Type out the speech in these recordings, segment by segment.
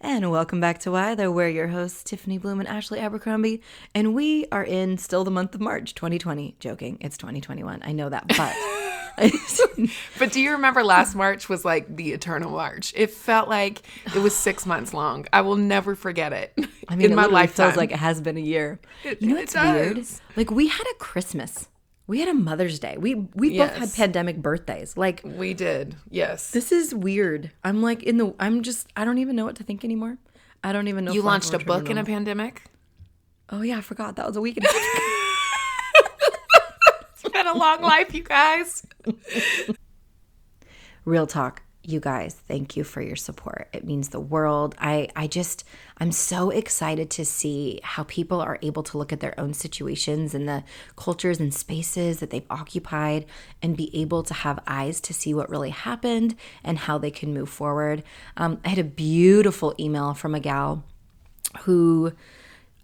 And welcome back to Why Tho. We're your hosts, Tiffany Bluhm and Ashley Abercrombie. And we are in still the month of March 2020. Joking, it's 2021. I know that, but. But do you remember last March was like the eternal March? It felt like it was six months long. I will never forget it. I mean, in it my lifetime. feels like it has been a year. It- you know it weird? Like we had a Christmas, we had a Mother's Day. We we both had pandemic birthdays. Like we did. Yes. this is weird. I'm like in the. I'm just. I don't even know what to think anymore. I don't even know. you launched a book in a pandemic. Oh yeah, I forgot that was a week. and a half. It's been a long life, you guys. Real talk, you guys. Thank you for your support. It means the world. I I just I'm so excited to see how people are able to look at their own situations and the cultures and spaces that they've occupied and be able to have eyes to see what really happened and how they can move forward. Um, I had a beautiful email from a gal who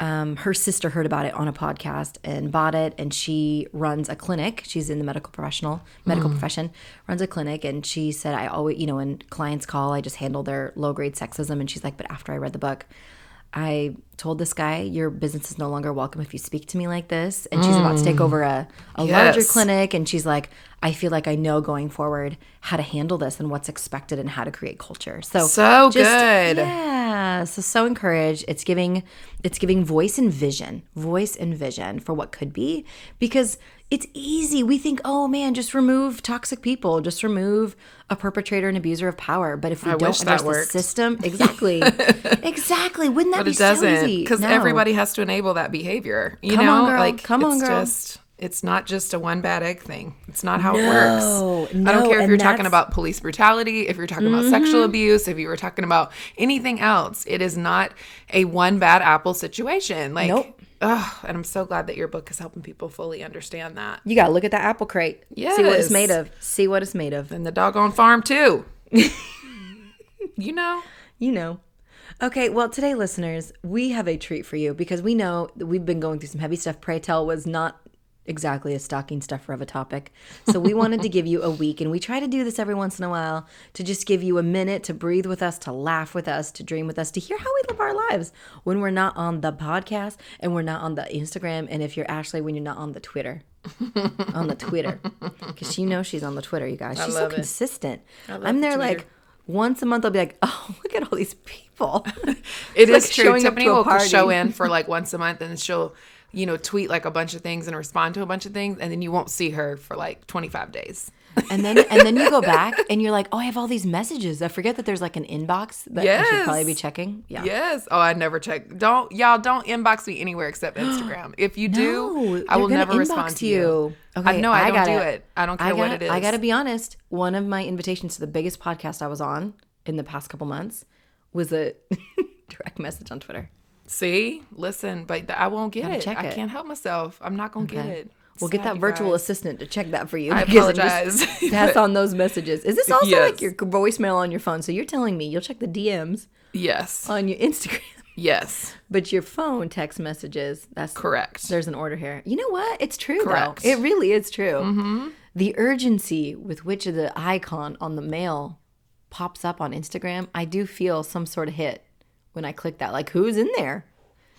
um, her sister heard about it on a podcast and bought it and she runs a clinic. She's in the medical professional medical profession runs a clinic and she said i always you know when clients call i just handle their low grade sexism. And she's like but after i read the book i told this guy your business is no longer welcome if you speak to me like this. And she's about to take over a, a mm. larger clinic. And she's like i feel like i know going forward how to handle this and what's expected and how to create culture. So So just- good. yeah, so so encouraged. It's giving it's giving voice and vision, voice and vision for what could be. Because it's easy. We think, "Oh man, just remove toxic people, just remove a perpetrator and abuser of power." But if we I don't address the system, exactly. exactly. Wouldn't that But be it doesn't so easy? because No. everybody has to enable that behavior. You Come know, on, girl. like Come on, girl. just it's not just a one bad egg thing. It's not how it No, works. I don't care if you're talking about police brutality, if you're talking about sexual mm-hmm. abuse, if you were talking about anything else. It is not a one bad apple situation. Like, Nope. Ugh, and I'm so glad that your book is helping people fully understand that. You got to look at that apple crate. See what it's made of. See what it's made of. And the doggone farm too. you know. You know. Okay, well, today, listeners, we have a treat for you because we know that we've been going through some heavy stuff. Prey Tell was not exactly a stocking stuffer of a topic. So we wanted to give you a week, and we try to do this every once in a while to just give you a minute to breathe with us, to laugh with us, to dream with us, to hear how we live our lives when we're not on the podcast and we're not on the Instagram. And if you're Ashley, when you're not on the Twitter. on the Twitter. Because you know she's on the Twitter, you guys. She's so consistent. love I'm there like once a month I'll be like, oh, look at all these people. It It's is like true. Tiffany will show in for like once a month and she'll, you know, tweet like a bunch of things and respond to a bunch of things, and then you won't see her for like 25 days. and then and then you go back and you're like, oh, I have all these messages. I forget that there's like an inbox that I should probably be checking. Yeah. Yes. Oh, I never check. Don't y'all don't inbox me anywhere except Instagram. If you No, do, I will never respond to you. Okay, I know I, don't gotta- do it. I don't care I what gotta- it is. I gotta be honest. One of my invitations to the biggest podcast I was on in the past couple months was a direct message on Twitter. See, listen, but I won't get it. check I it. can't help myself. I'm not gonna get it. We'll get that virtual guys. assistant to check that for you. I because it just apologize. Pass on those messages. Is this also Yes. like your voicemail on your phone? So you're telling me you'll check the DMs Yes. on your Instagram, Yes. but your phone text messages. That's Correct. There's an order here. You know what? It's true Correct. though. It really is true. Mm-hmm. The urgency with which the icon on the mail pops up on Instagram, I do feel some sort of hit when I click that. Like, who's in there?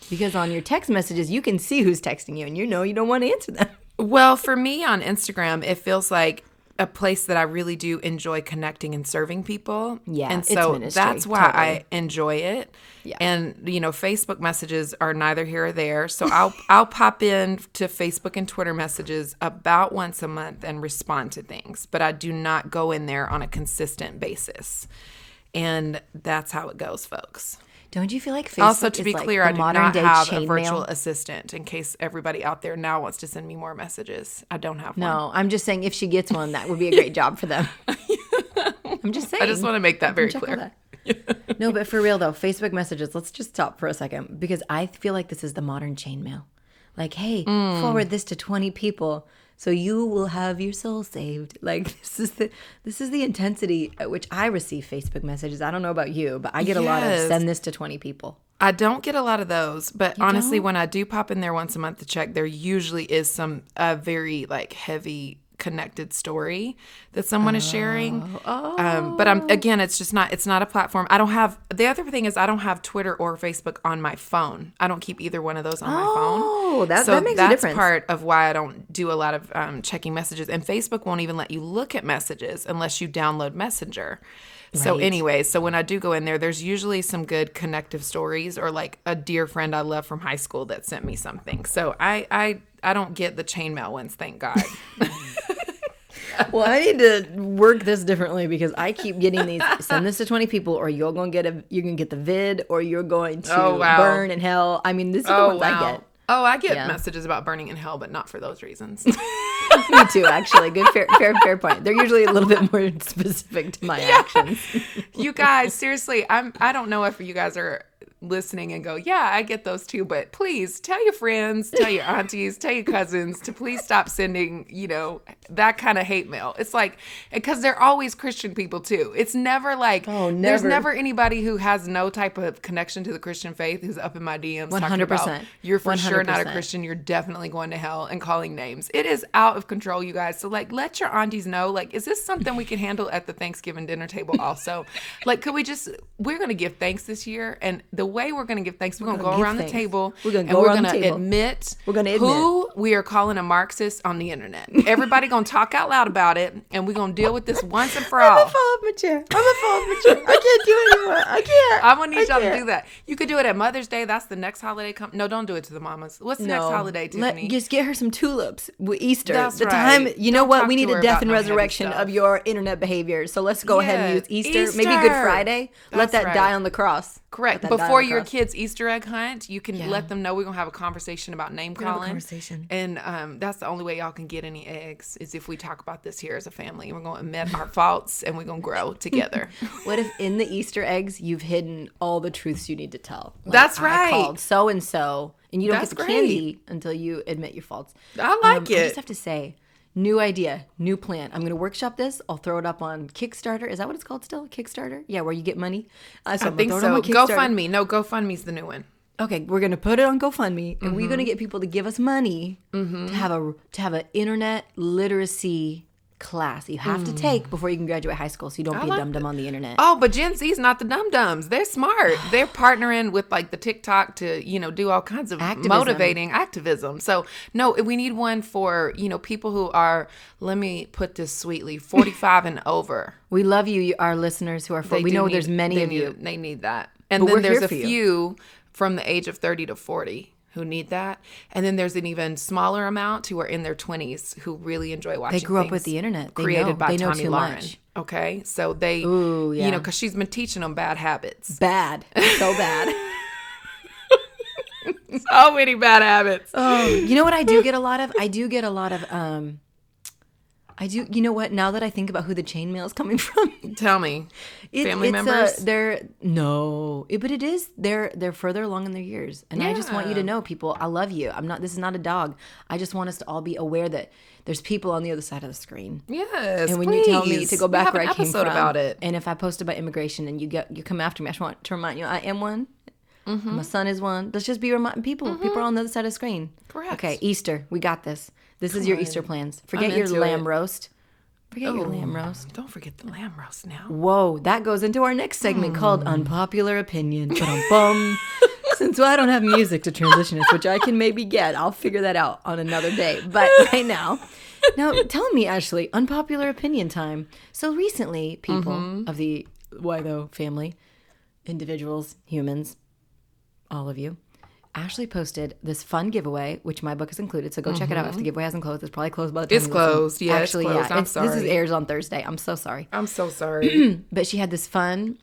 Because on your text messages, you can see who's texting you, and you know you don't want to answer them. Well, for me on Instagram, it feels like a place that I really do enjoy connecting and serving people. Yeah, and so ministry, that's why totally. I enjoy it. Yeah. And you know, Facebook messages are neither here or there. So I'll I'll pop in to Facebook and Twitter messages about once a month and respond to things, but I do not go in there on a consistent basis. And that's how it goes, folks. Don't you feel like Facebook Also, to be like clear, I do not have a virtual mail? assistant in case everybody out there now wants to send me more messages. I don't have one. No, I'm just saying if she gets one, that would be a great job for them. I'm just saying. I just want to make that very clear. that. no, but for real though, Facebook messages. Let's just stop for a second because I feel like this is the modern chainmail. like, hey, Mm. forward this to 20 people so you will have your soul saved. Like this is the this is the intensity at which I receive Facebook messages. I don't know about you, but I get a lot of send this to 20 people. I don't get a lot of those, but honestly, don't? when I do pop in there once a month to check, there usually is some a very like heavy connected story that someone is sharing. Um, but I'm again, it's just not it's not a platform. I don't have the other thing is I don't have Twitter or Facebook on my phone. I don't keep either one of those on my phone. Oh, that, so that makes that's a difference. part of why I don't do a lot of um, checking messages. And Facebook won't even let you look at messages unless you download Messenger. So, Right. anyway, so when I do go in there, there's usually some good connective stories or like a dear friend I love from high school that sent me something. So I I I don't get the chainmail ones, thank God. Well, I need to work this differently because I keep getting these. Send this to twenty people, or you're going to get a. You're to get the vid, or you're going to Oh, wow. burn in hell. I mean, these are the oh, ones I get. Oh, I get Yeah. messages about burning in hell, but not for those reasons. Me too, actually. Good, fair, fair, fair point. They're usually a little bit more specific to my actions. you guys, seriously, I'm I don't know if you guys are listening and go, yeah, I get those too, but please tell your friends, tell your aunties, tell your cousins to please stop sending, you know, that kind of hate mail. It's like because they're always Christian people too. It's never like Oh, there's never. never anybody who has no type of connection to the Christian faith who's up in my DMs talking about 100%. you're for sure not a Christian, you're definitely going to hell and calling names. It is out of control, you guys. So like let your aunties know, like, is this something we can handle at the Thanksgiving dinner table also? like could we just we're gonna give thanks this year and the way we're gonna give thanks, we're, gonna, gonna go around the table We're gonna go we're around the gonna table. admit We're gonna admit who we are calling a Marxist on the internet. Everybody gonna talk out loud about it and we're gonna deal with this once and for all. I'm gonna fall off my chair. I'm gonna fall off my chair. I can't do it anymore. I can't. I'm gonna need I y'all to can't. do that. You could do it at Mother's Day. That's the next holiday. Come, no, don't do it to the mamas. What's the next holiday, Let- Tiffany? just get her some tulips. with Easter. That's the right. time. You know Don't what? We need a death and resurrection of your internet behavior. So let's go ahead and use Easter. Maybe Good Easter. Friday. Let that right. die on the cross. Correct. Let that die on Before your kids' Easter egg hunt, you can Yeah. let them know we're gonna have a conversation about name gonna have a calling. conversation. And um, that's the only way y'all can get any eggs is if we talk about this here as a family. We're gonna admit our faults and we're gonna grow together. What if in the Easter eggs you've hidden all the truths you need to tell? Like, That's I right. called so and so, and you don't That's get the great. candy until you admit your faults. I like Um, I just have to say, new idea, new plan. I'm going to workshop this. I'll throw it up on Kickstarter. Is that what it's called still? Kickstarter? Yeah, where you get money. Uh, so I I'm think gonna throw it so. GoFundMe. No, GoFundMe's the new one. Okay, we're gonna put it on GoFundMe, and we're Mm-hmm. gonna get people to give us money to have a to have an internet literacy class you have to take before you can graduate high school, so you don't be Mm. like a dum dum on the internet. Oh, but Gen Z's not the dum dums. They're smart. They're partnering with like the TikTok to, you know, do all kinds of Activism. motivating activism. So, no, we need one for, you know, people who are, let me put this sweetly, 45 and over. We love you, our listeners who are. For, we know need- there's many of need- you. They need that. And But then there's a for you. few from the age of 30 to 40 who need that. And then there's an even smaller amount who are in their 20s who really enjoy watching They grew up with the internet. They created know- by they know Tomi Lahren. much. Okay. So they, Ooh, you know, because she's been teaching them bad habits. Bad, so bad. so many bad habits. Oh, you know what I do get a lot of? I do get a lot of. um I do. You know what? Now that I think about who the chainmail is coming from, Tell me, It- family uh, members. they're no, it- but it is. They're they're further along in their years, and I just want you to know, people. I love you. I'm not. This is not a dog. I just want us to all be aware that there's people on the other side of the screen. yes, And when you tell me to go back where I came from, about it. and if I post about immigration and you get you come after me, I just want to remind you I am one. Mm-hmm. My son is one. Let's just be reminding people. People are on the other side of the screen. Correct. Okay, Easter. We got this. This is your Easter plans. Forget your lamb it. roast. Forget your lamb roast. Don't forget the lamb roast now. Whoa, that goes into our next segment Hmm. called Unpopular Opinion. Since I don't have music to transition us, which I can maybe get, I'll figure that out on another day. But right now, now tell me, Ashley, unpopular opinion time. So recently, people Mm-hmm. of the Why Tho family, individuals, humans, all of you, Ashley posted this fun giveaway, which my book is included. So go check it out. If the giveaway hasn't closed, it's probably closed by the time Mm-hmm. It's closed. Yeah, it's actually, closed. yeah. I'm it's- This is sorry. airs on Thursday. I'm so sorry I'm so sorry. but she had this fun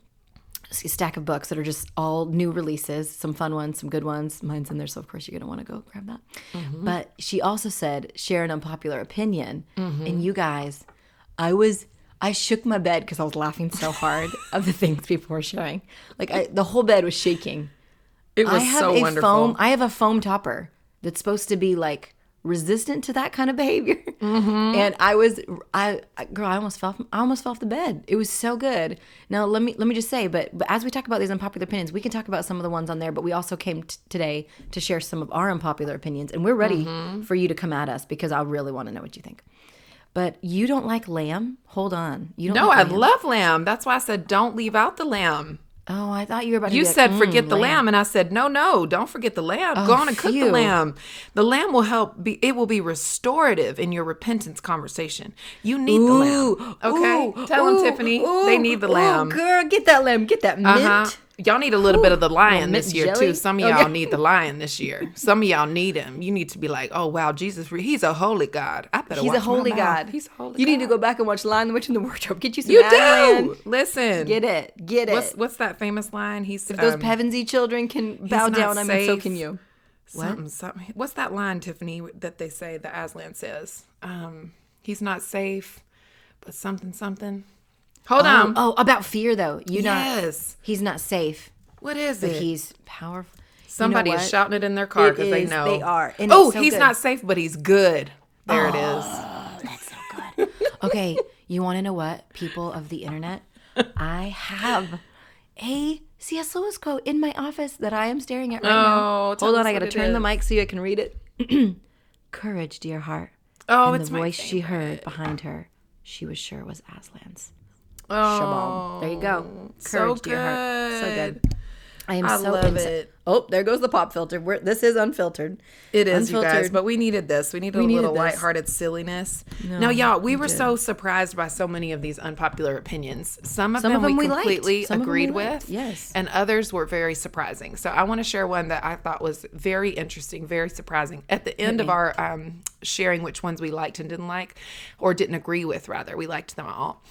stack of books that are just all new releases some fun ones some good ones mine's in there so of course you're going to want to go grab that Mm-hmm. but she also said share an unpopular opinion Mm-hmm. and you guys i was i shook my bed because i was laughing so hard of the things people were sharing like I, the whole bed was shaking It was i have so a wonderful. foam i have a foam topper that's supposed to be like resistant to that kind of behavior. Mm-hmm. And I was I girl, I almost fell I almost fell off the bed. It was so good. Now let me let me just say, but, but as we talk about these unpopular opinions, we can talk about some of the ones on there, but we also came t- today to share some of our unpopular opinions and we're ready Mm-hmm. for you to come at us because I really want to know what you think. But you don't like lamb? Hold on. You don't No, like I lamb. love lamb. That's why I said don't leave out the lamb. Oh, I thought you were about to You like, said "Mm, forget the lamb, and I said no, no, don't forget the lamb. Go on and cook the lamb. The lamb will help. Be it will be restorative in your repentance conversation. You need the lamb. Okay, ooh, tell them ooh, Tiffany ooh, they need the ooh, lamb. girl, get that lamb. Get that mint. Uh-huh. Y'all need a little bit of the lion this year jelly? too. Some of y'all need the lion this year. Some of y'all need him. You need to be like, oh wow, Jesus, he's a holy God. I better. He's a holy mouth. God. He's a holy. You God. need to go back and watch Lion, the Witch, and the Wardrobe. Get you some You Aslan. do. Listen. Get it. Get it. What's what's that famous line? He's if those um, Pevensey children can bow down, I mean, so can you. Something, something. What's that line, Tiffany, that they say the Aslan says? Um, he's not safe, but something, something. Hold Oh, on. oh, about fear though. You know, yes. He's not safe, What is but it? he's powerful. Somebody you know is shouting it in their car because they know They are. And oh, so he's good. not safe, but he's good. There it is. Oh, that's so good. okay, you want to know what? People of the internet, I have a C.S. Lewis quote in my office that I am staring at right now. Oh, tell Hold on, I got to what it turn the mic so you can read it. Courage, dear heart. Oh, and it's the my voice she heard behind her, she was sure was Aslan's. Oh, Shabam. There you go. so Courage, dear heart. So good. I am I so love it. Oh, there goes the pop filter. We're, this is unfiltered. It is, you guys, but we needed this. We needed We a needed little this. lighthearted silliness. now, y'all, we were so surprised by so many of these unpopular opinions. Some of Some them, of them we we completely agreed we with. yes. And others were very surprising. So I want to share one that I thought was very interesting, very surprising. At the end of our um, sharing which ones we liked and didn't like, or didn't agree with, rather, we liked them all.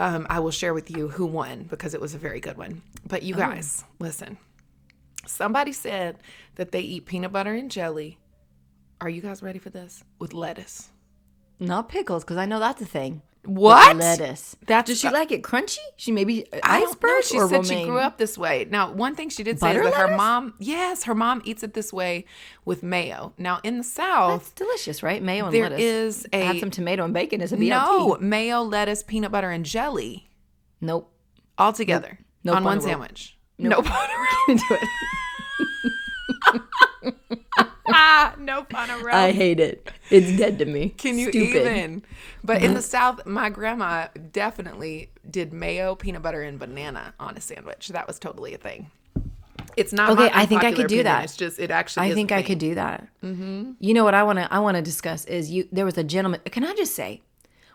Um, I will share with you who won because it was a very good one. But Oh. you guys, listen. Somebody said that they eat peanut butter and jelly. Are you guys ready for this? With lettuce. Not pickles, because I know that's a thing. But What? lettuce. That's Does she like it crunchy? She maybe I don't iceberg She or said she grew up this way. Now, one thing she did say Butter is that her mom, yes, her mom eats it this way with mayo. Now, in the That's South, delicious, right? Mayo and there lettuce. is a Add some tomato and bacon as a BLT. no mayo, lettuce, peanut butter, and jelly Nope. all together Nope on on one a roll. sandwich. No butter. Into it. ah, no roll. I hate it. It's dead to me. Can you Stupid. even? But in the South, my grandma definitely did mayo, peanut butter, and banana on a sandwich. That was totally a thing. It's not. Okay, I think I could do opinion. that. It's just it actually. I think I could do that. Mm-hmm. You know what I want to I want to discuss is you. There was a gentleman. Can I just say,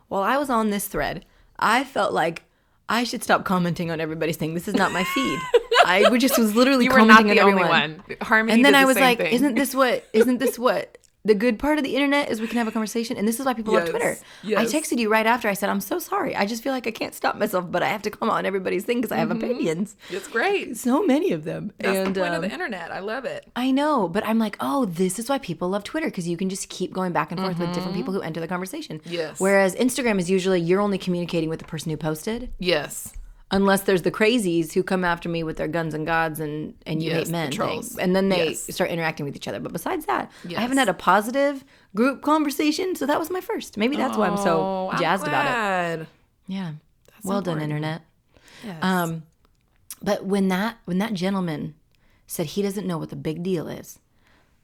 while I was on this thread, I felt like I should stop commenting on everybody's thing. This is not my feed. I would just was literally You were not the on only everyone. one. Harmony and then I was like, thing. isn't this what? Isn't this what? The good part of the internet is we can have a conversation, and this is why people love Twitter. yes. I texted you right after. I said, "I'm so sorry. I just feel like I can't stop myself, but I have to comment on everybody's thing because I have opinions. It's great. So many of them. Mm-hmm. That's and the point um, of the internet. I love it. I know, but I'm like, oh, this is why people love Twitter because you can just keep going back and forth with different people who enter the conversation. Mm-hmm. Yes. Whereas Instagram is usually you're only communicating with the person who posted, Yes. Unless there's the crazies who come after me with their guns and gods and and you Yes, hate the men thing. and then they Yes. start interacting with each other. But besides that, I haven't had a positive group conversation, so that was my first. Maybe that's why I'm so Oh, I'm jazzed about it. Yeah. well done, internet. Yes. Um, but when that when that gentleman said he doesn't know what the big deal is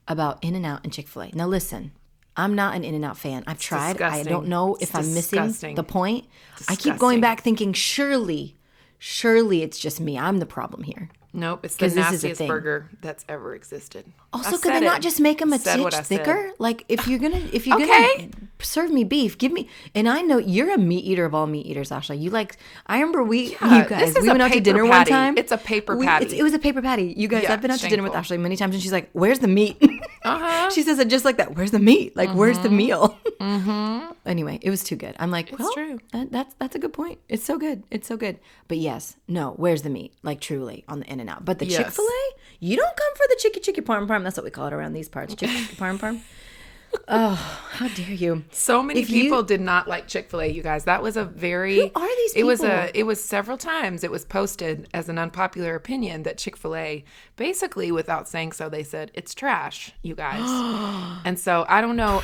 about In and Out and Chick Fil A. Now listen, I'm not an In and Out fan. I've tried. I don't know It's if I'm missing the point. I keep going back thinking surely, surely it's just me. I'm the problem here. nope. It's the 'cause this is a nastiest burger that's ever existed. I Also, could said they not it. just make them a Said I titch thicker? Like if you're gonna if you're Okay. gonna serve me beef, give me. And I know you're a meat eater of all meat eaters, Ashley. You like. I remember we Yeah, you guys we went out to dinner one time. It's a paper patty. it's- it was a paper patty. You guys, Yeah, I've been out to dinner with. Ashley many times, and she's like, "Where's the meat?" Uh-huh. she says it just like that. Where's the meat? Like, where's the meal? Anyway, it was too good. I'm like, well, true. That, that's that's a good point. It's so good. It's so good. But yes, no. Where's the meat? Like truly on the In and Out. But the Yes. Chick Fil A, you don't come for the chicky chicky parm parm. That's what we call it around these parts. Chicky chicky parm parm. Oh, how dare you? So many If you- people did not like Chick Fil A. You guys, that was a very. Who are these It was a. It was several times. It was posted as an unpopular opinion that Chick Fil A, basically without saying so, they said it's trash. You guys, and so I don't know.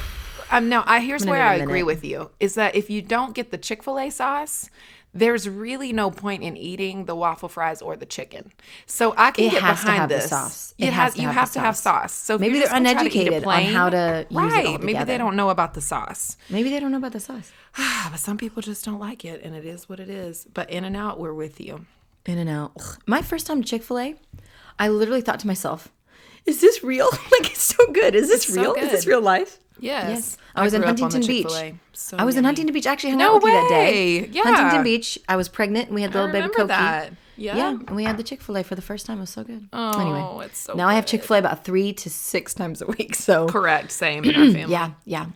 Um, no, I here's where I agree with you is that if you don't get the Chick Fil A sauce. There's really no point in eating the waffle fries or the chicken. So I can It get has to behind this. sauce. It, It has, has you have to have sauce. So Maybe they're just gonna try to eat it uneducated on how to use it right, Maybe they don't know about the sauce. Maybe they don't know about the sauce. But some people just don't like it, and it is what it is. But In and Out, we're with you. In and out. My first time Chick Fil A, I literally thought to myself, "Is this real? like it's so good. Is this It's so real? Is this real life?" Yes, I was in grew up on the Huntington Beach. So I was in. Huntington Beach. I actually hung No out with you that day. Yeah. Huntington Beach. I was pregnant and we had little baby Cokie. that. Yeah. Yeah, and we had the Chick Fil A for the first time. It was so good. Oh, anyway, it's so now I have. Chick Fil A about three to six times a week. So Correct. Same in our family. yeah, yeah.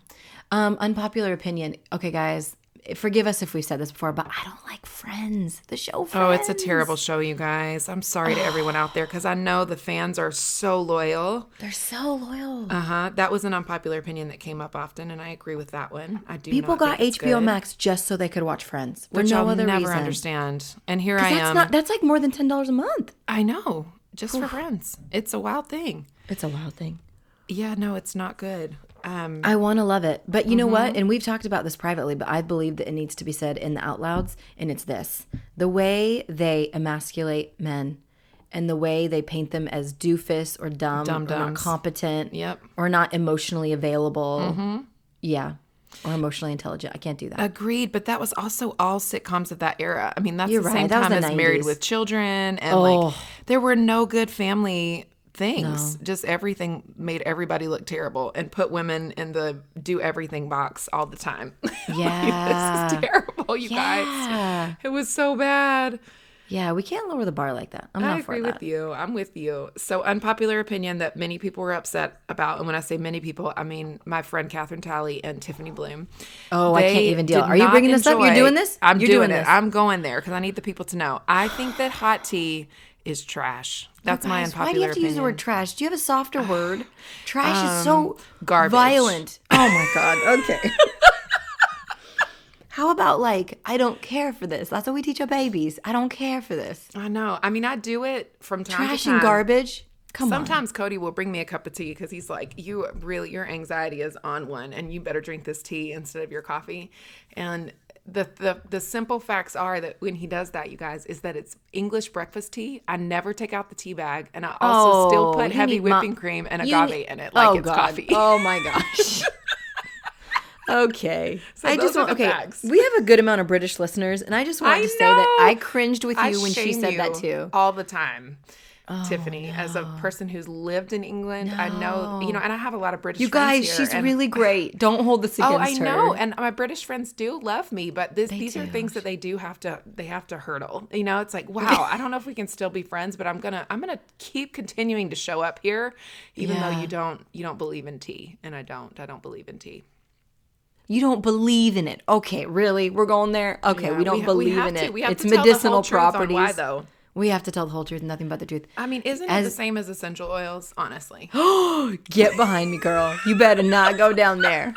Um, unpopular opinion. Okay, guys, forgive us if we've said this before, but I don't like Friends. The show. Friends. Oh, it's a terrible show, you guys. I'm sorry to everyone out there because I know the fans are so loyal. They're so loyal. Uh huh. That was an unpopular opinion that came up often, and I agree with that one. I do. People got HBO good, Max just so they could watch Friends. For which no I'll other never reason. understand. And here I That's am. not. That's like more than ten dollars a month. I know, just for friends. It's a wild thing. It's a wild thing. Yeah, no, it's not good. Um, I want to love it. But you know Mm-hmm. what? And we've talked about this privately, but I believe that it needs to be said in the out louds. And it's this the way they emasculate men and the way they paint them as doofus or dumb or not competent Yep. Mm-hmm. or not emotionally available. Yeah. Or emotionally intelligent. I can't do that. Agreed, but that was also all sitcoms of that era. I mean, that's You're the right, same that time as Married with Children, and like Oh. there were no good family things. Just everything made everybody look terrible and put women in the do everything box all the time. Yeah. this is terrible, you Yeah. guys. It was so bad. yeah, we can't lower the bar like that. I'm not I for agree with you. I'm with you. So unpopular opinion that many people were upset about, and when I say many people, I mean my friend Catherine Talley and Tiffany Bluhm. Oh, I can't even deal. Are you bringing this up? You're doing this? I'm You're doing, doing it. this. I'm going there because I need the people to know. I think that hot tea is trash. That's oh, my Guys, unpopular why do you have to use the word trash? Do you have a softer word? Trash is so um, garbage. violent. Oh my god. Okay. How about like I don't care for this? That's what we teach our babies. I don't care for this. I know. I mean, I do it from time Trash to time. and garbage. Come on. Sometimes Cody will bring me a cup of tea because he's like, "You really, your anxiety is on one, and you better drink this tea instead of your coffee." And the the the simple facts are that when he does that, you guys, is that it's English breakfast tea. I never take out the tea bag, and I also still Oh, put heavy whipping cream and agave need- in it, like oh it's god. coffee. Oh my gosh. okay. I just want okay. facts. We have a good amount of British listeners, and I just want I to say that. I cringed with I you when she said that too. all the time. Oh, Tiffany, as a person who's lived in England, I know you know, and I have a lot of British. Friends. You guys, here, she's and- really great. Don't hold this against her. Oh, I her. know, and my British friends do love me, but this, these are things that they do have to they have to hurdle. You know, it's like, wow, I don't know if we can still be friends, but I'm gonna I'm gonna keep continuing to show up here, even though you don't you don't believe in tea, and I don't I don't believe in tea. You don't believe in it. Okay, really? We're going there? Okay, Yeah, we don't ha- believe have in to. it. We have it's to tell the whole medicinal truth on properties. Why though? We have to tell the whole truth and nothing but the truth. I mean, isn't it the same as essential oils? Honestly, Get behind me, girl. You better not go down there.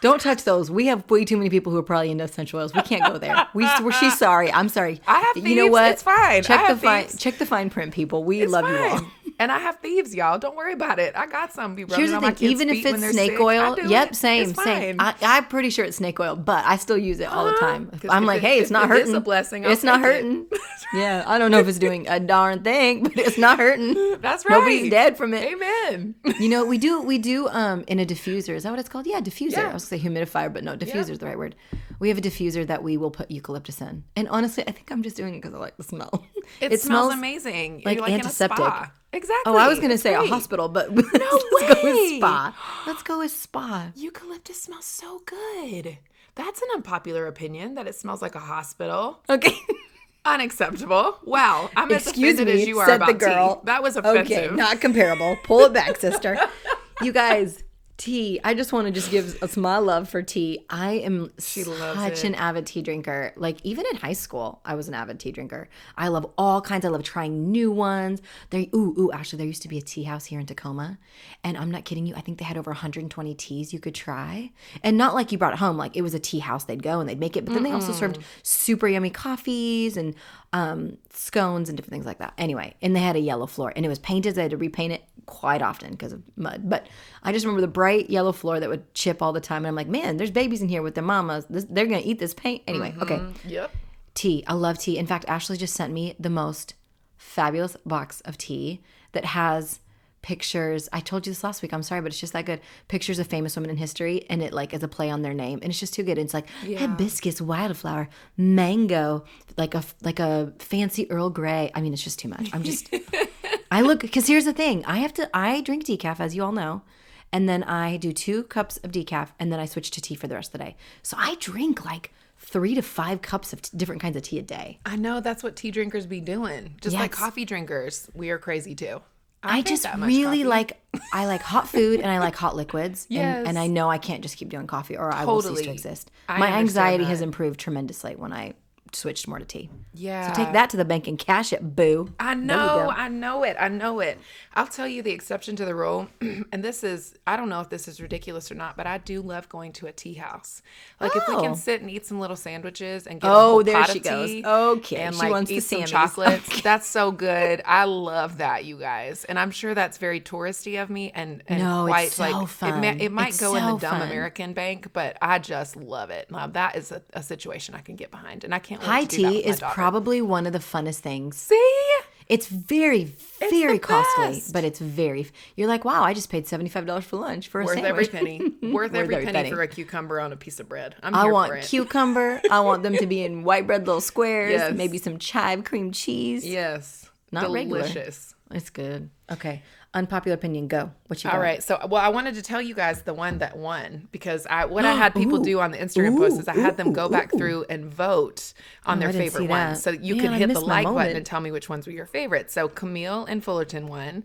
Don't touch those. We have way too many people who are probably into essential oils. We can't go there. We, we're, she's sorry. I'm sorry. I have You know what? It's fine. Check the fine. Check the fine print, people. We It's love you all. And I have thieves, y'all. Don't worry about it. I got some. Be Here's the thing: even if it's snake sick. oil, yep, it. same, It's same. I, I'm pretty sure it's snake oil, but I still use it all the time. I'm like, it- hey, it's not it hurting. a blessing, I'll it's not take it. hurting. yeah, I don't know if it's doing a darn thing, but it's not hurting. That's right. Nobody's dead from it. Amen. You know, we do we do um in a diffuser. Is that what it's called? Yeah, diffuser. Yeah. I was gonna say humidifier, but no, diffuser is the right word. We have a diffuser that we will put eucalyptus in. And honestly, I think I'm just doing it because I like the smell. It, smells, amazing. like like antiseptic. In a spa. Exactly. Oh, I was gonna It's say a hospital, but let's go with way. spa. Let's go with spa. Eucalyptus smells so good. That's an unpopular opinion that it smells like a hospital. Okay. Unacceptable. Wow. I'm as Excuse offended me, as you are said about the girl. tea. That was offensive. Okay, not comparable. Pull it back, sister. You guys, tea. I just want to just give us my love for tea. I am such it. an avid tea drinker. Like even in high school, I was an avid tea drinker. I love all kinds. I love trying new ones. There, ooh, ooh. Actually, there used to be a tea house here in Tacoma, and I'm not kidding you. I think they had over 120 teas you could try, and not like you brought it home. Like it was a tea house. They'd go and they'd make it, but then they also served super yummy coffees and um, scones and different things like that. Anyway, and they had a yellow floor, and it was painted. They had to repaint it quite often because of mud. But I just remember the bright yellow floor that would chip all the time. And I'm like, man, there's babies in here with their mamas. This, they're gonna eat this paint anyway. Okay, Yep. tea. I love tea. In fact, Ashley just sent me the most fabulous box of tea that has pictures. I told you this last week. I'm sorry, but it's just that good. Pictures of famous women in history, and it like is a play on their name, and it's just too good. It's like hibiscus, wildflower, mango, like a like a fancy Earl Grey. I mean, it's just too much. I'm just. I look because here's the thing. I have to. I drink decaf, as you all know. And then I do two cups of decaf, and then I switch to tea for the rest of the day. So I drink like three to five cups of t- different kinds of tea a day. I know that's what tea drinkers be doing. Just like coffee drinkers, we are crazy too. I, drink just really coffee. like I like hot food and I like hot liquids. Yes. And, and I know I can't just keep doing coffee or I will cease to exist. I My anxiety that. has improved tremendously when I switched more to tea. Yeah. So take that to the bank and cash it, boo. I know. I know it. I know it. I'll tell you the exception to the rule. and this is, I don't know if this is ridiculous or not, but I do love going to a tea house. Like if we Oh. can sit and eat some little sandwiches and get a Oh, whole there pot she of goes. tea Okay, and she like eat some chocolates. That's so good. I love that, you guys. And I'm sure that's very touristy of me and, and No, quite it's so like It, may, fun. it might It's go in the dumb fun. American bank, but I just love it. Now that is a, a situation I can get behind, and I can't. High tea is daughter. probably one of the funnest things. see. It's very, very the costly, best. but it's very. You're like, wow, I just paid seventy five dollars for lunch for a Worth every penny. Worth every every penny, penny. for a cucumber on a piece of bread. I'm I here want for it. cucumber. I want them to be in white bread little squares. Yes. Maybe some chive cream cheese. Yes. Not regular. It's good. Okay. Unpopular opinion. Go. What you got? All right. So, well, I wanted to tell you guys the one that won because I what I had people do on the Instagram post is I had them go back through and vote on Oh, their favorite ones. So you Man, could I hit the like button and tell me which ones were your favorite. So Camille and Fullerton won,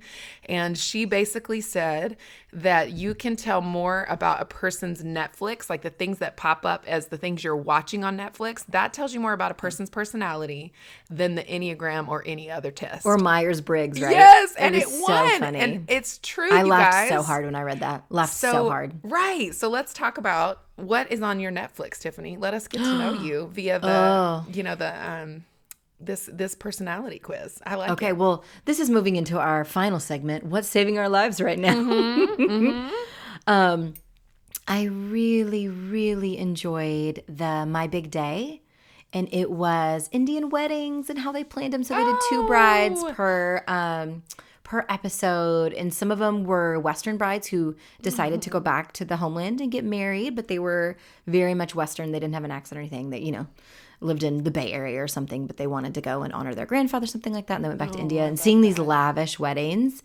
and she basically said that you can tell more about a person's Netflix, like the things that pop up as the things you're watching on Netflix. That tells you more about a person's personality than the Enneagram or any other test. Or Myers Briggs, right? Yes, and it won. so funny. And it's true. I laughed guys. so hard when I read that. Laughed so, hard. Right. So let's talk about what is on your Netflix, Tiffany. Let us get to know you via the Oh. you know the um this this personality quiz. I like Okay, it. well, this is moving into our final segment. What's saving our lives right now? Mm-hmm, um, I really, really enjoyed the My Big Day, and it was Indian weddings and how they planned them. So they did two brides Oh. per um, per episode, and some of them were Western brides who decided to go back to the homeland and get married, but they were very much Western. They didn't have an accent or anything. They, you know. Lived in the Bay Area or something, but they wanted to go and honor their grandfather, something like that, and they went back to India and seeing these lavish weddings.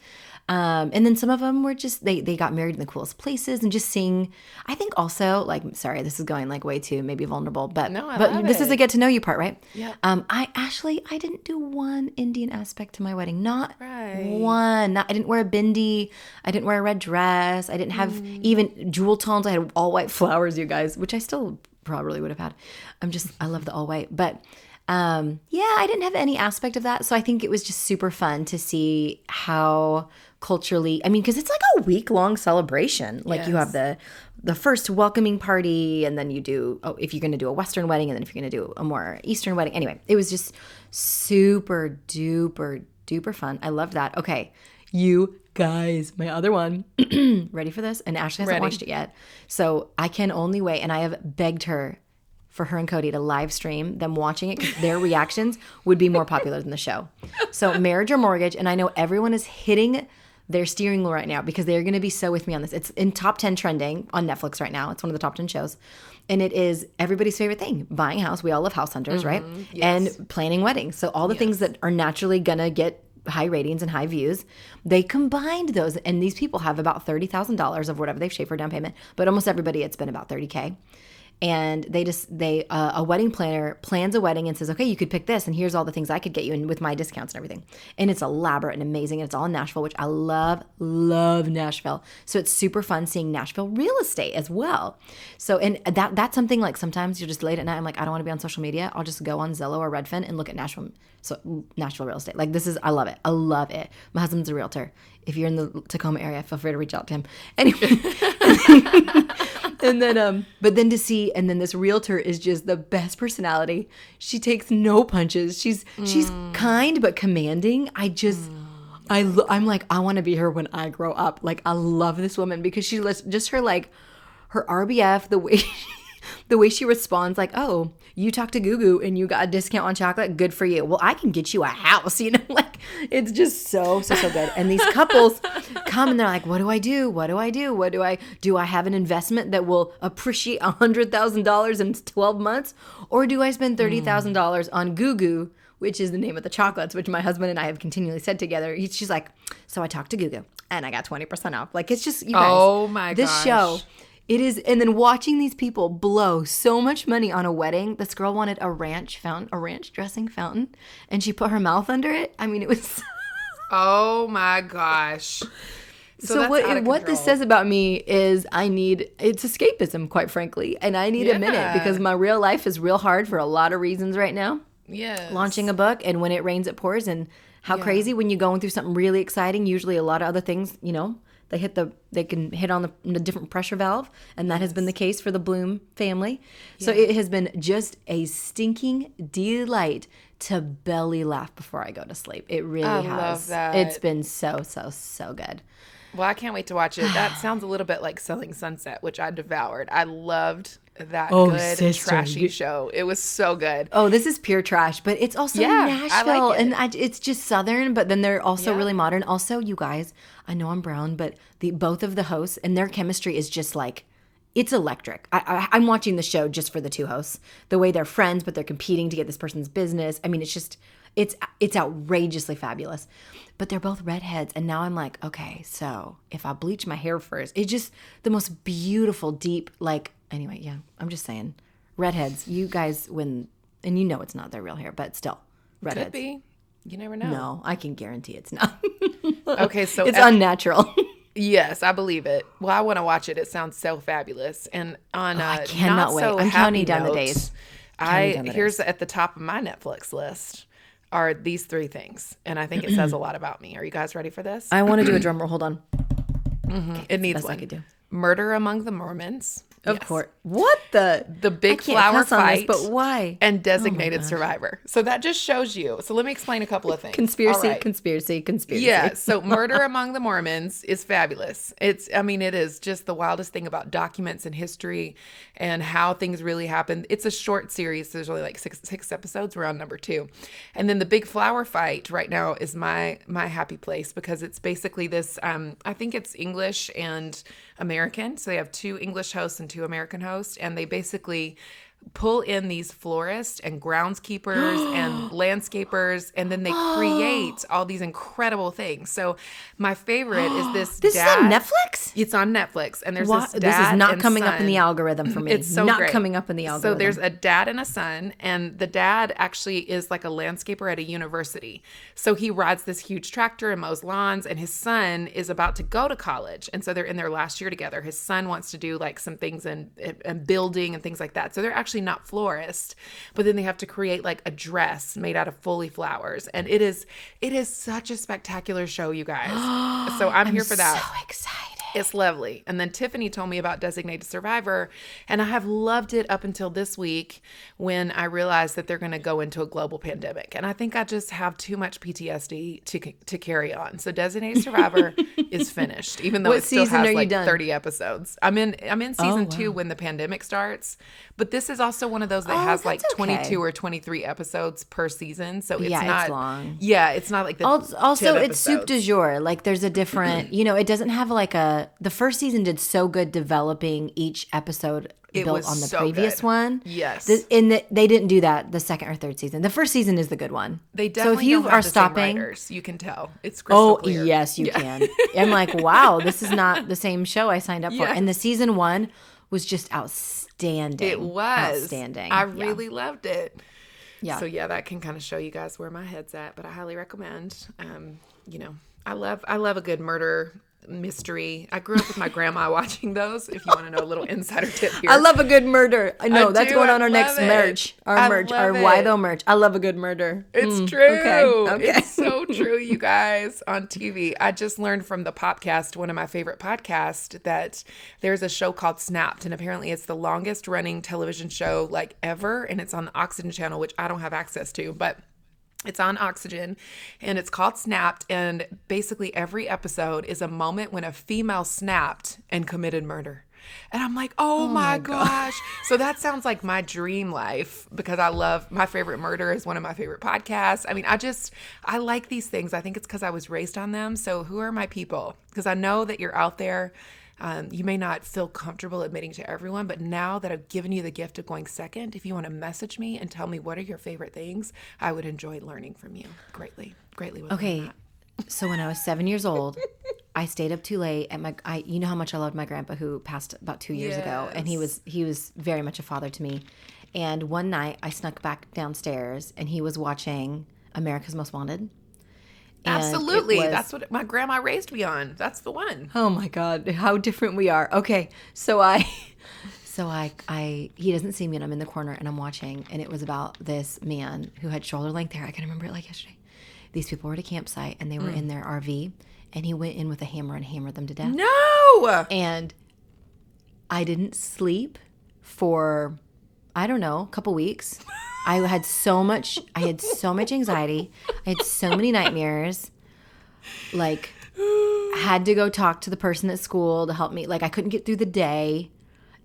Um, and then some of them were just they they got married in the coolest places and just seeing. I think also like sorry, this is going like way too maybe vulnerable, but No, I but this is it. the get to know you part, right? Yeah. Um, I actually I didn't do one Indian aspect to my wedding, not Right. one. Not, I didn't wear a bindi. I didn't wear a red dress. I didn't have Mm. even jewel tones. I had all white flowers, you guys, which I still probably would have had. I'm just I love the all white, but um, yeah, I didn't have any aspect of that. So I think it was just super fun to see how culturally. I mean, because it's like a week long celebration. Like you have the the first welcoming party, and then you do oh, if you're going to do a Western wedding, and then if you're going to do a more Eastern wedding. Anyway, it was just super duper duper fun. I loved that. Okay, you guys, my other one. Ready for this? And Ashley hasn't Ready. watched it yet, so I can only wait. And I have begged her for her and Cody to live stream them watching it because their reactions would be more popular than the show. So, marriage or mortgage, and I know everyone is hitting their steering wheel right now because they're going to be so with me on this. It's in top 10 trending on Netflix right now. It's one of the top 10 shows. And it is everybody's favorite thing buying a house. We all love house hunters, right? Mm-hmm. And planning weddings. So, all the things that are naturally going to get high ratings and high views, they combined those. And these people have about $30,000 of whatever they've shaved for down payment, but almost everybody, it's been about 30K and they just they uh, a wedding planner plans a wedding and says okay you could pick this and here's all the things i could get you and with my discounts and everything. And it's elaborate and amazing and it's all in nashville which i love love nashville. So it's super fun seeing nashville real estate as well. So and that that's something like sometimes you're just late at night i'm like i don't want to be on social media. I'll just go on zillow or redfin and look at nashville so nashville real estate. Like this is i love it. I love it. My husband's a realtor. If you're in the tacoma area feel free to reach out to him. Anyway and then um but then to see and then this realtor is just the best personality. She takes no punches. She's she's kind but commanding. I just I lo- I'm like I want to be her when I grow up. Like I love this woman because she lets just her like her RBF the way the way she responds like, "Oh, you talked to Gugu and you got a discount on chocolate. Good for you. Well, I can get you a house." You know, like it's just so so so good. And these couples come and they're like, "What do I do? What do I do? What do I do? I have an investment that will appreciate a hundred thousand dollars in twelve months, or do I spend hmm. thirty thousand dollars on Gugu?" Which is the name of the chocolates, which my husband and I have continually said together. He, she's like, so I talked to Gugu and I got twenty percent off. Like it's just you guys. Oh my This gosh. show it is, and then watching these people blow so much money on a wedding. This girl wanted a ranch fountain, a ranch dressing fountain, and she put her mouth under it. I mean, it was. Oh my gosh. So, that's what what this says about me is I need it's escapism, quite frankly, and I need a minute because my real life is real hard for a lot of reasons right now. Yeah, Launching a book, and when it rains, it pours, and how crazy when you're going through something really exciting. Usually, a lot of other things, you know, they hit the they can hit on the, the different pressure valve, and that has been the case for the Bluhm family. So it has been just a stinking delight to belly laugh before I go to sleep. It really I has. love that. It's been so so so good. Well, I can't wait to watch it. That sounds a little bit like Selling Sunset, which I devoured. I loved that Oh, good sister, trashy show. It was so good. Oh, this is pure trash, but it's also Yeah, I like Nashville, it. and I, it's just Southern. But then they're also Yeah. really modern. Also, you guys, I know I'm brown, but the both of the hosts and their chemistry is just like it's electric. I, I, I'm watching the show just for the two hosts, the way they're friends, but they're competing to get this person's business. I mean, it's just it's it's outrageously fabulous. But they're both redheads, and now I'm like, okay, so if I bleach my hair first, it's just the most beautiful, deep, like. Anyway, yeah, I'm just saying, redheads. You guys, when and you know it's not their real hair, but still, redheads. Could be. You never know. No, I can guarantee it's not. Okay, so it's unnatural. yes, I believe it. Well, I want to watch it. It sounds so fabulous. And on uh, Oh, I cannot not wait. so I'm counting down the days. I down the here's at the top of my Netflix list are these three things, and I think it says a lot about me. Are you guys ready for this? I want to do a drum roll. Hold on. it needs best I one. could do. Murder among the Mormons. Of Yes. course. What the? The big flower on this, fight. but why? and designated survivor. So that just shows you. So let me explain a couple of things. Conspiracy, right. conspiracy, conspiracy. Yeah, so Murder Among the Mormons is fabulous. It's I mean it is just the wildest thing about documents and history and how things really happened. It's a short series. So there's only like 6 6 episodes. We're on number 2. And then the big flower fight right now is my my happy place because it's basically this um I think it's English and American. So they have two English hosts and two American hosts and they basically pull in these florists and groundskeepers and landscapers and then they create all these incredible things so my favorite is this This dad, is on Netflix? it's on netflix and there's Why- this this is not and coming up in the algorithm for me. It's so not great. coming up in the algorithm. So there's a dad and a son, and the dad actually is like a landscaper at a university. So he rides this huge tractor and mows lawns, and his son is about to go to college, and so they're in their last year together. His son wants to do like some things in, in building and things like that. So they're actually not florist, but then they have to create like a dress made out of fully flowers, and it is it is such a spectacular show, you guys. so I'm, here for that. So excited. It's lovely. And then Tiffany told me about Designated Survivor, and I have loved it up until this week when I realized that they're going to go into a global pandemic. And I think I just have too much PTSD to to carry on. So Designated Survivor is finished, even though What it still has like done? 30 episodes. I'm in I'm in season oh, wow. 2 when the pandemic starts, but this is also one of those that Oh, has like that's okay. 22 or 23 episodes per season. So it's Yeah, it's not long. Yeah, it's not like the Also, also 10 it's soup du jour. Like there's a different, you know, it doesn't have like a. The first season did so good developing each episode It built on the so previous good. one. Yes. The, and the, they didn't do that the second or third season. The first season is the good one. They so definitely if you are stopping, writers. You can tell it's crystal Oh clear. yes, you can. I'm like, wow, this is not the same show I signed up for. And the season one was just outstanding. It was outstanding. I Yeah. really loved it. Yeah. So yeah, that can kind of show you guys where my head's at, but I highly recommend. Um, you know, I love I love a good murder mystery. I grew up with my grandma watching those. If you want to know a little insider tip here, I love a good murder. I know I that's do, going I on our next it. merch. Our I merch, our love Why. Though merch. I love a good murder. It's Mm, true. Okay. Okay. It's so true, you guys, on TV. I just learned from the podcast, one of my favorite podcasts, that there's a show called Snapped, and apparently it's the longest running television show like ever, and it's on the Oxygen channel, which I don't have access to, but it's on Oxygen and it's called Snapped. And basically, every episode is a moment when a female snapped and committed murder. And I'm like, oh, oh my, gosh. so that sounds like my dream life because I love my favorite murder is one of my favorite podcasts. I mean, I just, I like these things. I think it's because I was raised on them. So who are my people? Because I know that you're out there. Um, you may not feel comfortable admitting to everyone, but now that I've given you the gift of going second, if you want to message me and tell me what are your favorite things, I would enjoy learning from you greatly, greatly. Okay. So when I was seven years old, I stayed up too late at my. I you know how much I loved my grandpa who passed about two years ago, and he was he was very much a father to me. And one night I snuck back downstairs, and he was watching America's Most Wanted. Absolutely, was- that's what my grandma raised me on. That's the one. Oh my god, how different we are. Okay, so I so I I he doesn't see me and I'm in the corner and I'm watching and it was about this man who had shoulder length hair. I can remember it like yesterday. These people were at a campsite and they were in mm. their RV and he went in with a hammer and hammered them to death. No, And I didn't sleep for I don't know, a couple weeks. I had so much I had so much anxiety. I had so many nightmares. Like had to go talk to the person at school to help me. Like I couldn't get through the day.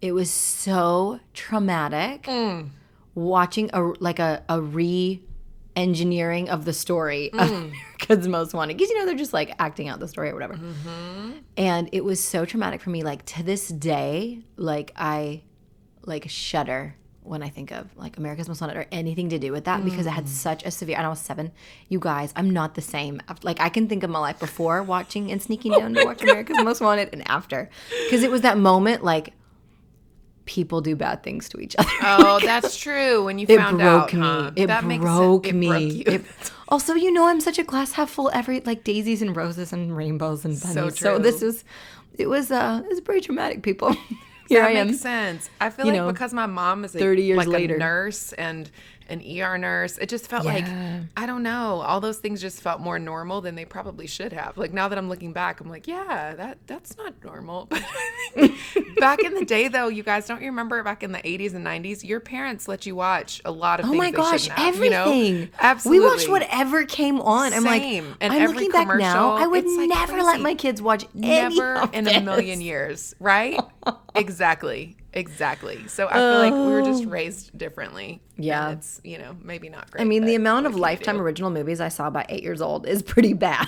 It was so traumatic watching a like a, a re engineering of the story of mm. America's Most Wanted. Because you know they're just like acting out the story or whatever. Mm-hmm. And it was so traumatic for me. Like to this day, like I like shudder when I think of like America's Most Wanted or anything to do with that because it had such a severe. And I was seven. You guys, I'm not the same. Like I can think of my life before watching and sneaking down to watch America's Most Wanted and after, because it was that moment like people do bad things to each other. oh, that's true. When you It found broke out, me. huh? It That broke sense. me. It broke you. It- also, you know, I'm such a glass half full every like daisies and roses and rainbows and bunnies. So, true. this was, it was, uh, it was pretty traumatic. People, here that I am. makes sense. I feel like know, because my mom is a, 30 years like later. a nurse and an ER nurse, it just felt like I don't know. All those things just felt more normal than they probably should have. Like now that I'm looking back, I'm like, yeah, that that's not normal. back in the day, though, you guys don't you remember back in the 80s and 90s, your parents let you watch a lot of Oh things. my gosh, have, you know? everything. Absolutely. We watched whatever came on. I'm like, Same. And I'm looking back now. I would like, never let my kids watch any Never in a million years, right? exactly. Exactly. So I feel like we were just oh. raised differently. and Yeah. it's, you know, maybe not great. I mean, the amount of lifetime do? original movies I saw by eight years old is pretty bad.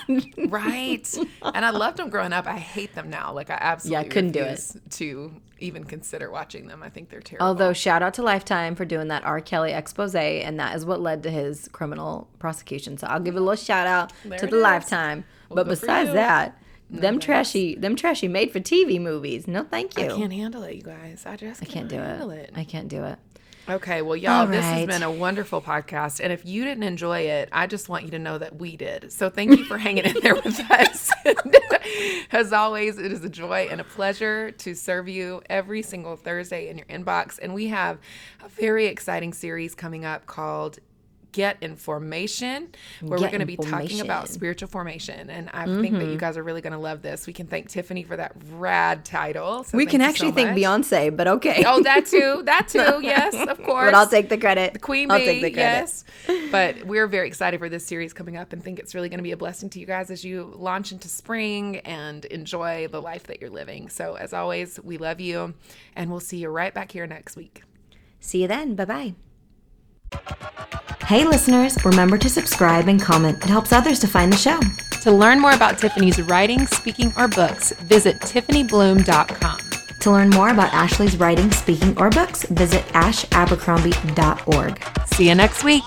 Right. and I loved them growing up. I hate them now. Like I absolutely yeah couldn't do it. to even consider watching them. I think they're terrible. Although, shout out to Lifetime for doing that R. Kelly expose, and that is what led to his criminal prosecution. So I'll give a little shout out There to the is. Lifetime. but besides you. That, them trashy, them trashy made for TV movies. No, thank you. I can't handle it, you guys. I just I can't do handle it. it. I can't do it. Okay, well, y'all, All this has been a wonderful podcast. And if you didn't enjoy it, I just want you to know that we did. So thank you for hanging in there with us. As always, it is a joy and a pleasure to serve you every single Thursday in your inbox. And we have a very exciting series coming up called Get In Formation, where we're going to be talking about Mm-hmm. spiritual formation. And I think that you guys are really going to love this. We can thank Tiffany for that rad title. So We can you so actually thank. Beyonce, but okay. Oh, that too. That too. Yes, of course. but I'll take the credit. The Queen I'll Bee, take the credit. yes. But we're very excited for this series coming up and think it's really going to be a blessing to you guys as you launch into spring and enjoy the life that you're living. So, as always, we love you and we'll see you right back here next week. See you then. Bye bye. Hey, listeners, remember to subscribe and comment. It helps others to find the show. To learn more about Tiffany's writing, speaking, or books, visit TiffanyBluhm.com. To learn more about Ashley's writing, speaking, or books, visit ashabercrombie.org. See you next week.